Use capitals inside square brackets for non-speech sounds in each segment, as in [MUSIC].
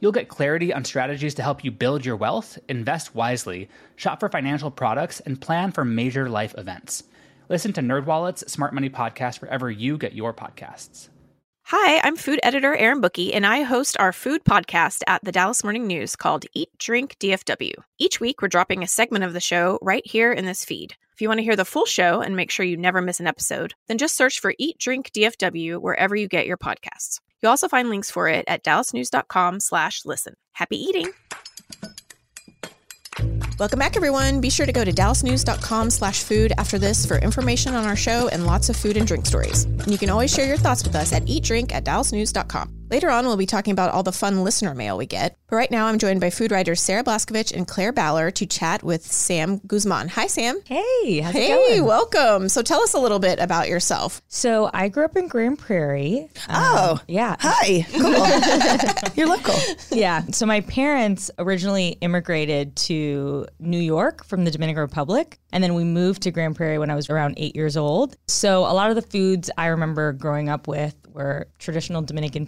You'll get clarity on strategies to help you build your wealth, invest wisely, shop for financial products, and plan for major life events. Listen to NerdWallet's Smart Money Podcast wherever you get your podcasts. Hi, I'm food editor Erin Booke, and I host our food podcast at the Dallas Morning News called Eat, Drink, DFW. Each week, we're dropping a segment of the show right here in this feed. If you want to hear the full show and make sure you never miss an episode, then just search for Eat, Drink, DFW wherever you get your podcasts. You'll also find links for it at dallasnews.com slash listen. Happy eating! Welcome back, everyone. Be sure to go to dallasnews.com slash food after this for information on our show and lots of food and drink stories. And you can always share your thoughts with us at eatdrink at dallasnews.com. Later on, we'll be talking about all the fun listener mail we get. But right now, I'm joined by food writers Sarah Blaskovich and Claire Ballor to chat with Sam Guzman. Hi, Sam. Hey, how's Hey, it going? welcome. So tell us a little bit about yourself. So I grew up in Grand Prairie. Oh, Um, yeah. Hi. Cool. [LAUGHS] You're local. Yeah. So my parents originally immigrated to New York from the Dominican Republic. And then we moved to Grand Prairie when I was around eight years old. So a lot of the foods I remember growing up with were traditional Dominican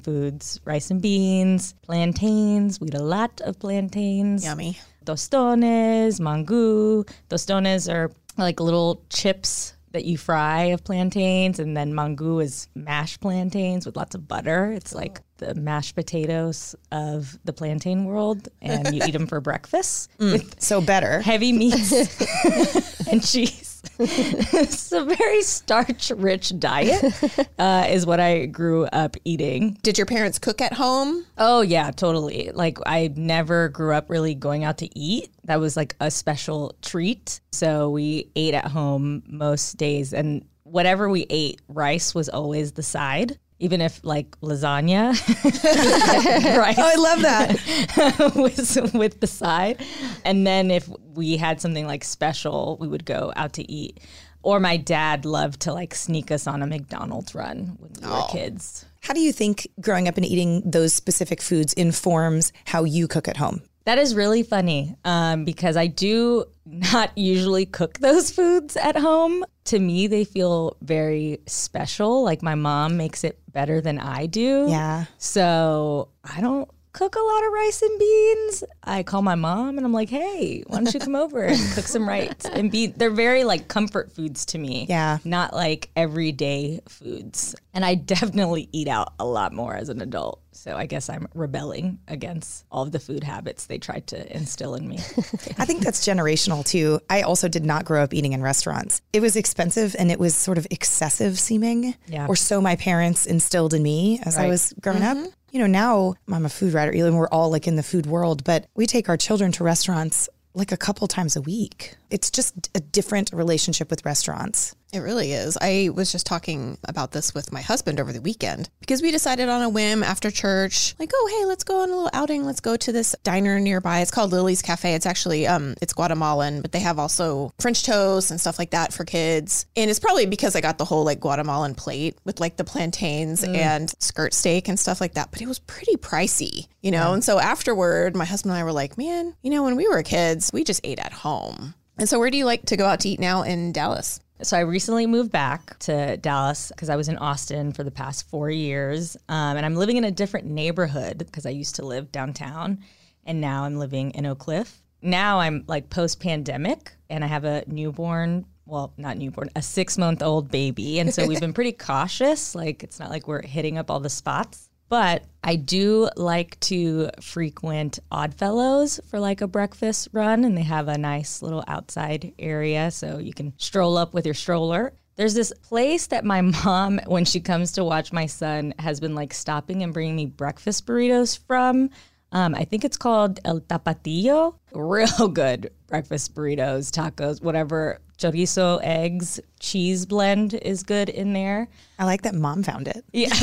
rice and beans, plantains. We eat a lot of plantains. Yummy. tostones, mangu. Tostones are like little chips that you fry of plantains, and then mangu is mashed plantains with lots of butter. It's like the mashed potatoes of the plantain world, and you eat them for breakfast [LAUGHS] mm. with So better. heavy meats [LAUGHS] [LAUGHS] and cheese. It's a very starch-rich diet, [LAUGHS] uh, is what I grew up eating. Did your parents cook at home? Oh yeah, totally. Like I never grew up really going out to eat. That was like a special treat. So we ate at home most days and whatever we ate, rice was always the side. Even if like lasagna, [LAUGHS] right? Oh, I love that. [LAUGHS] with the side. And then if we had something like special, we would go out to eat. Or my dad loved to like sneak us on a McDonald's run when we were kids. How do you think growing up and eating those specific foods informs how you cook at home? That is really funny um, because I do not usually cook [LAUGHS] those foods at home. To me, they feel very special. Like my mom makes it better than I do. Yeah. So I don't cook a lot of rice and beans. I call my mom and I'm like, hey, why don't you come [LAUGHS] over and cook some rice and beans? They're very like comfort foods to me. Yeah. Not like everyday foods. And I definitely eat out a lot more as an adult. So I guess I'm rebelling against all of the food habits they tried to instill in me. [LAUGHS] I think that's generational too. I also did not grow up eating in restaurants. It was expensive and it was sort of excessive seeming. Yeah. Or so my parents instilled in me as I was growing up. Mm-hmm. You know, now I'm a food writer, even we're all like in the food world, but we take our children to restaurants like a couple times a week. It's just a different relationship with restaurants. It really is. I was just talking about this with my husband over the weekend because we decided on a whim after church, like, oh, hey, let's go on a little outing. Let's go to this diner nearby. It's called Lily's Cafe. It's actually, um, it's Guatemalan, but they have also French toast and stuff like that for kids. And it's probably because I got the whole like Guatemalan plate with like the plantains and skirt steak and stuff like that. But it was pretty pricey, you know? And so afterward, my husband and I were like, man, you know, when we were kids, we just ate at home. And so where do you like to go out to eat now in Dallas? So I recently moved back to Dallas because I was in Austin for the past four years, um, and I'm living in a different neighborhood because I used to live downtown, and now I'm living in Oak Cliff. Now I'm like post pandemic, and I have a newborn. Well, not newborn, a six month old baby, and so we've been pretty [LAUGHS] cautious. Like it's not like we're hitting up all the spots. But I do like to frequent Oddfellows for like a breakfast run, and they have a nice little outside area so you can stroll up with your stroller. There's this place that my [LAUGHS] mom, when she comes to watch my son, has been like stopping and bringing me breakfast burritos from. Um, I think it's called El Tapatillo. real [LAUGHS] good breakfast burritos, tacos, whatever. Chorizo, eggs, cheese blend is good in there. I like that mom found it. Yeah. [LAUGHS]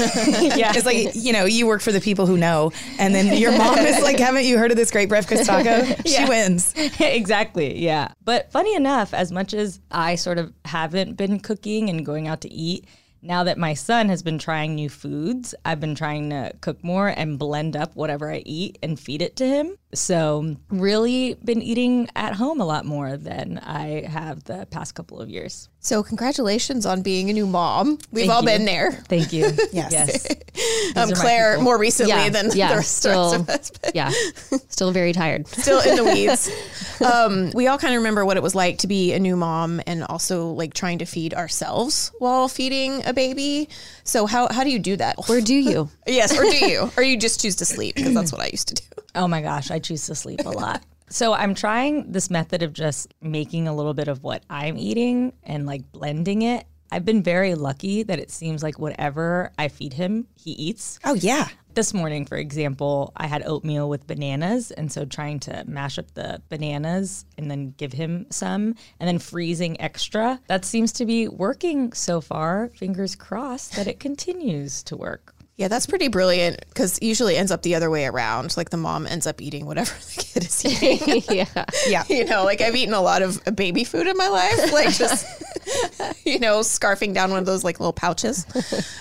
yeah. It's like, you know, you work for the people who know. And then your mom is like, haven't you heard of this great breakfast taco? [LAUGHS] She wins. [LAUGHS] exactly. Yeah. But funny enough, as much as I sort of haven't been cooking and going out to eat, now that my son has been trying new foods, I've been trying to cook more and blend up whatever I eat and feed it to him. So, really been eating at home a lot more than I have the past couple of years. So, congratulations on being a new mom. We've all you. been there. Thank you. [LAUGHS] Yes. yes. Um, Claire, more recently Yeah, than yeah, the rest, still- rest of us. but [LAUGHS] Yeah. Still very tired. Still in the [LAUGHS] weeds. um, we all kind of remember what it was like to be a new mom and also like trying to feed ourselves while feeding a baby. So, how, how do you do that? Or do you? yes, or do you? Or you just choose to sleep? Because that's what I used to do. Oh my gosh, I choose to sleep a lot. [LAUGHS] So I'm trying this method of just making a little bit of what I'm eating and like blending it. I've been very lucky that it seems like whatever I feed him, he eats. Oh, yeah. This morning, for example, I had oatmeal with bananas. And so trying to mash up the bananas and then give him some and then freezing extra. That seems to be working so far. Fingers crossed that it continues to work. Yeah, that's pretty brilliant because usually ends up the other way around. Like the mom ends up eating whatever [LAUGHS] the kid is eating. [LAUGHS] yeah. Yeah. you know, like I've eaten a lot of baby food in my life, like [LAUGHS] just, you know, scarfing down one of those like little pouches.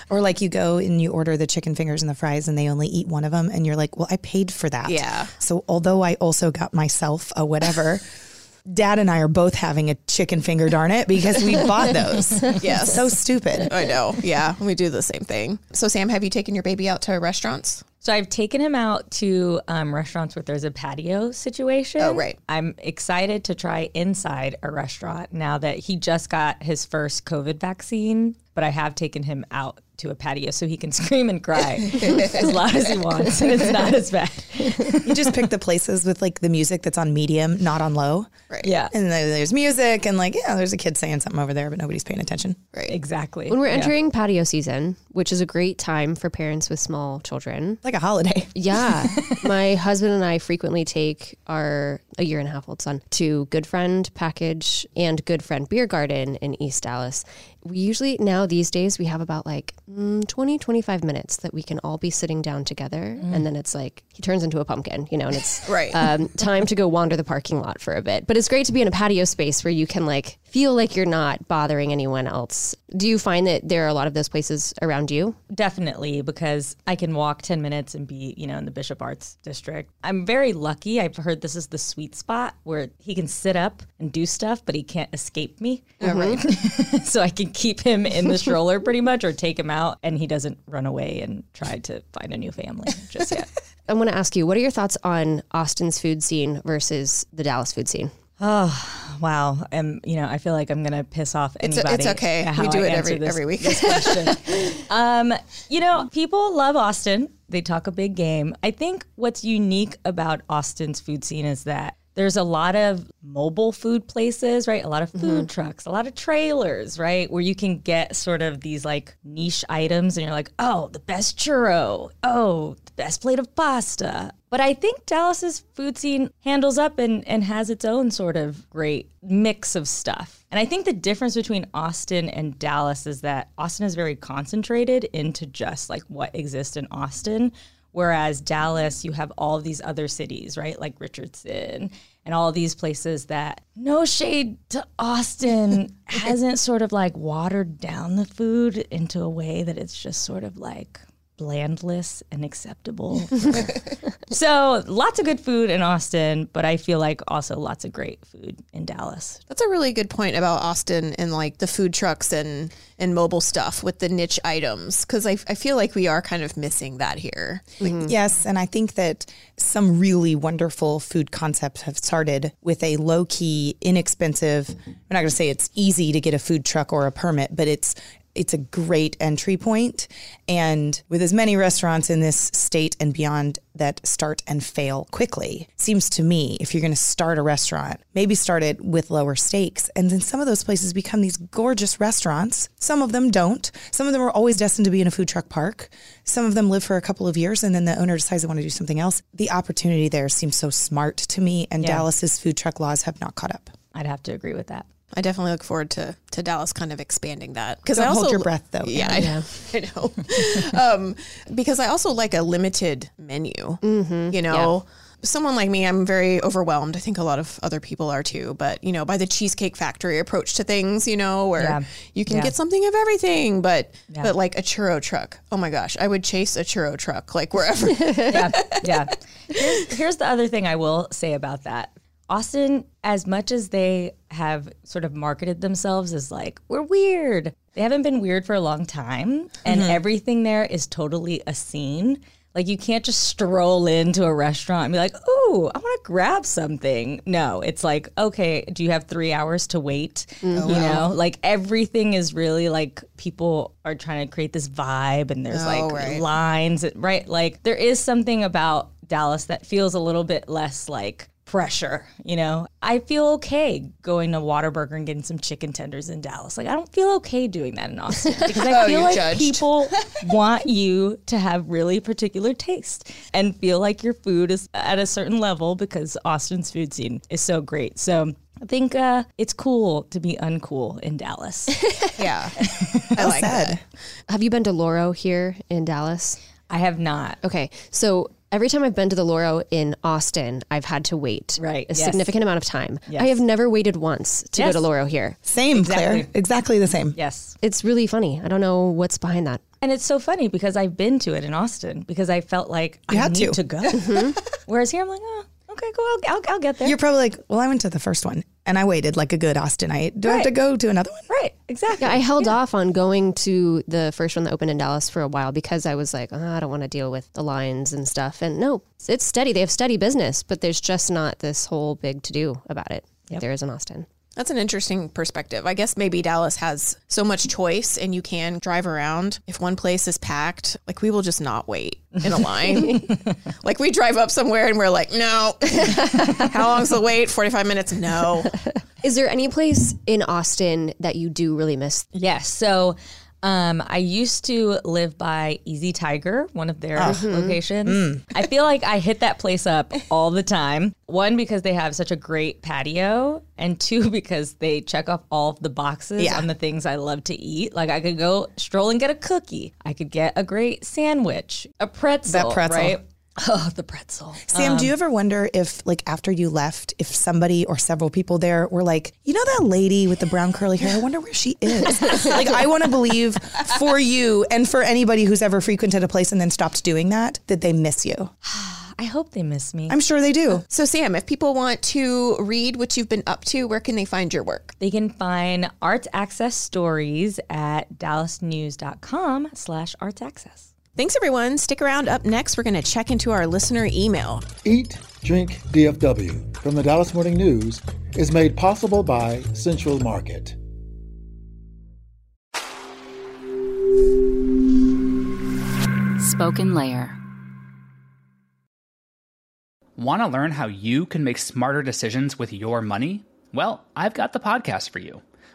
Or like you go and you order the chicken fingers and the fries and they only eat one of them. And you're like, well, I paid for that. Yeah. So although I also got myself a whatever, dad and I are both having a chicken finger, darn it, because we bought those. [LAUGHS] yeah, So stupid. I know. Yeah, we do the same thing. So, Sam, have you taken your baby out to restaurants? So I've taken him out to um, restaurants where there's a patio situation. Oh, right. I'm excited to try inside a restaurant now that he just got his first COVID vaccine, but I have taken him out to a patio so he can [LAUGHS] scream and cry [LAUGHS] as loud as he wants and it's not as bad. You just pick the places with like the music that's on medium, not on low. Right. Yeah, And then there's music and like, yeah, there's a kid saying something over there, but nobody's paying attention. Right. exactly. When we're Yeah. entering patio season, which is a great time for parents with small children. Like a holiday. Yeah. [LAUGHS] My husband and I frequently take our a year and a half old son to Good Friend Package and Good Friend Beer Garden in East Dallas. We usually now these days we have about like mm, 20 25 minutes that we can all be sitting down together and then it's like he turns into a pumpkin, you know, and it's [LAUGHS] Right. um, time to go wander the parking lot for a bit. But it's great to be in a patio space where you can like feel like you're not bothering anyone else. Do you find that there are a lot of those places around you? Definitely, because I can walk 10 minutes and be, you know, in the Bishop Arts District. I'm very lucky. I've heard this is the sweet spot where he can sit up and do stuff, but he can't escape me. Right, [LAUGHS] so I can keep him in the stroller pretty much or take him out and he doesn't run away and try to find a new family just yet. [LAUGHS] I want to ask you, what are your thoughts on Austin's food scene versus the Dallas food scene? Oh wow. And, you know, I feel like I'm going to piss off It's, anybody. it's okay. We do I it every this- every week. this question. [LAUGHS] um, you know, people love Austin. They talk a big game. I think what's unique about Austin's food scene is that there's a lot of mobile food places, right? A lot of food trucks, a lot of trailers, right? Where you can get sort of these like niche items and you're like, oh, the best churro. Oh, the best plate of pasta. But I think Dallas's food scene handles up and, and has its own sort of great mix of stuff. And I think the difference between Austin and Dallas is that Austin is very concentrated into just like what exists in Austin. Whereas Dallas, you have all these other cities, right? Like Richardson and all these places that, no shade to Austin, [LAUGHS] hasn't sort of like watered down the food into a way that it's just sort of like blandless and acceptable. [LAUGHS] [LAUGHS] so lots of good food in Austin, but I feel like also lots of great food in Dallas. That's a really good point about Austin and like the food trucks and and mobile stuff with the niche items because I, I feel like we are kind of missing that here. Mm-hmm. Yes, and I think that some really wonderful food concepts have started with a low key, inexpensive. I'm not going to say it's easy to get a food truck or a permit, but it's It's a great entry point. And with as many restaurants in this state and beyond that start and fail quickly, seems to me if you're going to start a restaurant, maybe start it with lower stakes. And then some of those places become these gorgeous restaurants. Some of them don't. Some of them are always destined to be in a food truck park. Some of them live for a couple of years and then the owner decides they want to do something else. The opportunity there seems so smart to me, and Yeah. Dallas's food truck laws have not caught up. I'd have to agree with that. I definitely look forward to to Dallas kind of expanding that because I also hold your breath, though, Yeah, Anna. [LAUGHS] I know. I [LAUGHS] know. um, because I also like a limited menu. Mm-hmm. You know. Someone like me, I'm very overwhelmed. I think a lot of other people are too. But you know, by the Cheesecake Factory approach to things, you know, where Yeah. you can Yeah. get something of everything, but Yeah. but like a churro truck. Oh my gosh, I would chase a churro truck like wherever. [LAUGHS] yeah, yeah. Here's, here's the other thing I will say about that. Austin, as much as they have sort of marketed themselves as like, we're weird, they haven't been weird for a long time. And mm-hmm. everything there is totally a scene. Like, you can't just stroll into a restaurant and be like, oh, I want to grab something. No, it's like, okay, do you have three hours to wait? Mm-hmm. Oh, you know, like everything is really like people are trying to create this vibe and there's oh, like right. lines, right? Like there is something about Dallas that feels a little bit less like pressure, you know? I feel okay going to Whataburger and getting some chicken tenders in Dallas. Like I don't feel okay doing that in Austin [LAUGHS] because I feel you're like judged. people [LAUGHS] want you to have really particular taste and feel like your food is at a certain level because Austin's food scene is so great. So I think uh, it's cool to be uncool in Dallas. [LAUGHS] yeah, I like that. Have you been to Loro here in Dallas? I have not. Okay, so every time I've been to the Loro in Austin, I've had to wait Right, a yes. significant amount of time. Yes. I have never waited once to Yes. go to Loro here. Same, Claire. Exactly. Exactly the same. Yes. It's really funny. I don't know what's behind that. And it's so funny because I've been to it in Austin because I felt like I had need to. to, go. [LAUGHS] Mm-hmm. Whereas here I'm like, oh, okay, cool, I'll, I'll, I'll get there. You're probably like, well, I went to the first one and I waited like a good Austinite. Do I have to go to another one? right, exactly. Yeah, I held off on going to the first one that opened in Dallas for a while because I was like, oh, I don't want to deal with the lines and stuff. And no, it's steady. They have steady business, but there's just not this whole big to do about it. like There is in Austin. That's an interesting perspective. I guess maybe Dallas has so much choice and you can drive around. If one place is packed, like we will just not wait in a line. [LAUGHS] like we drive up somewhere and we're like, no. [LAUGHS] How long's the wait? 45 minutes? No. [LAUGHS] Is there any place in Austin that you do really miss? yes. So um, I used to live by Easy Tiger, one of their locations. I feel like I hit that place up all the time. One, because they have such a great patio, and two, [LAUGHS] because they check off all of the boxes Yeah. on the things I love to eat. Like I could go stroll and get a cookie. I could get a great sandwich, a pretzel. That pretzel. right? Oh, the pretzel. Sam, do you um, ever wonder if, like, after you left, if somebody or several people there were like, you know, that lady with the brown curly hair? I wonder where she is. [LAUGHS] like, I want to believe for you and for anybody who's ever frequented a place and then stopped doing that, that they miss you. [SIGHS] I hope they miss me. I'm sure they do. So, Sam, if people want to read what you've been up to, where can they find your work? They can find Arts Access stories at dallasnews.com slash arts access. Thanks, everyone. Stick around. Up next, we're going to check into our listener email. Eat, Drink, DFW from the Dallas Morning News is made possible by Central Market. Spoken Layer. Want to learn how you can make smarter decisions with your money? Well, I've got the podcast for you.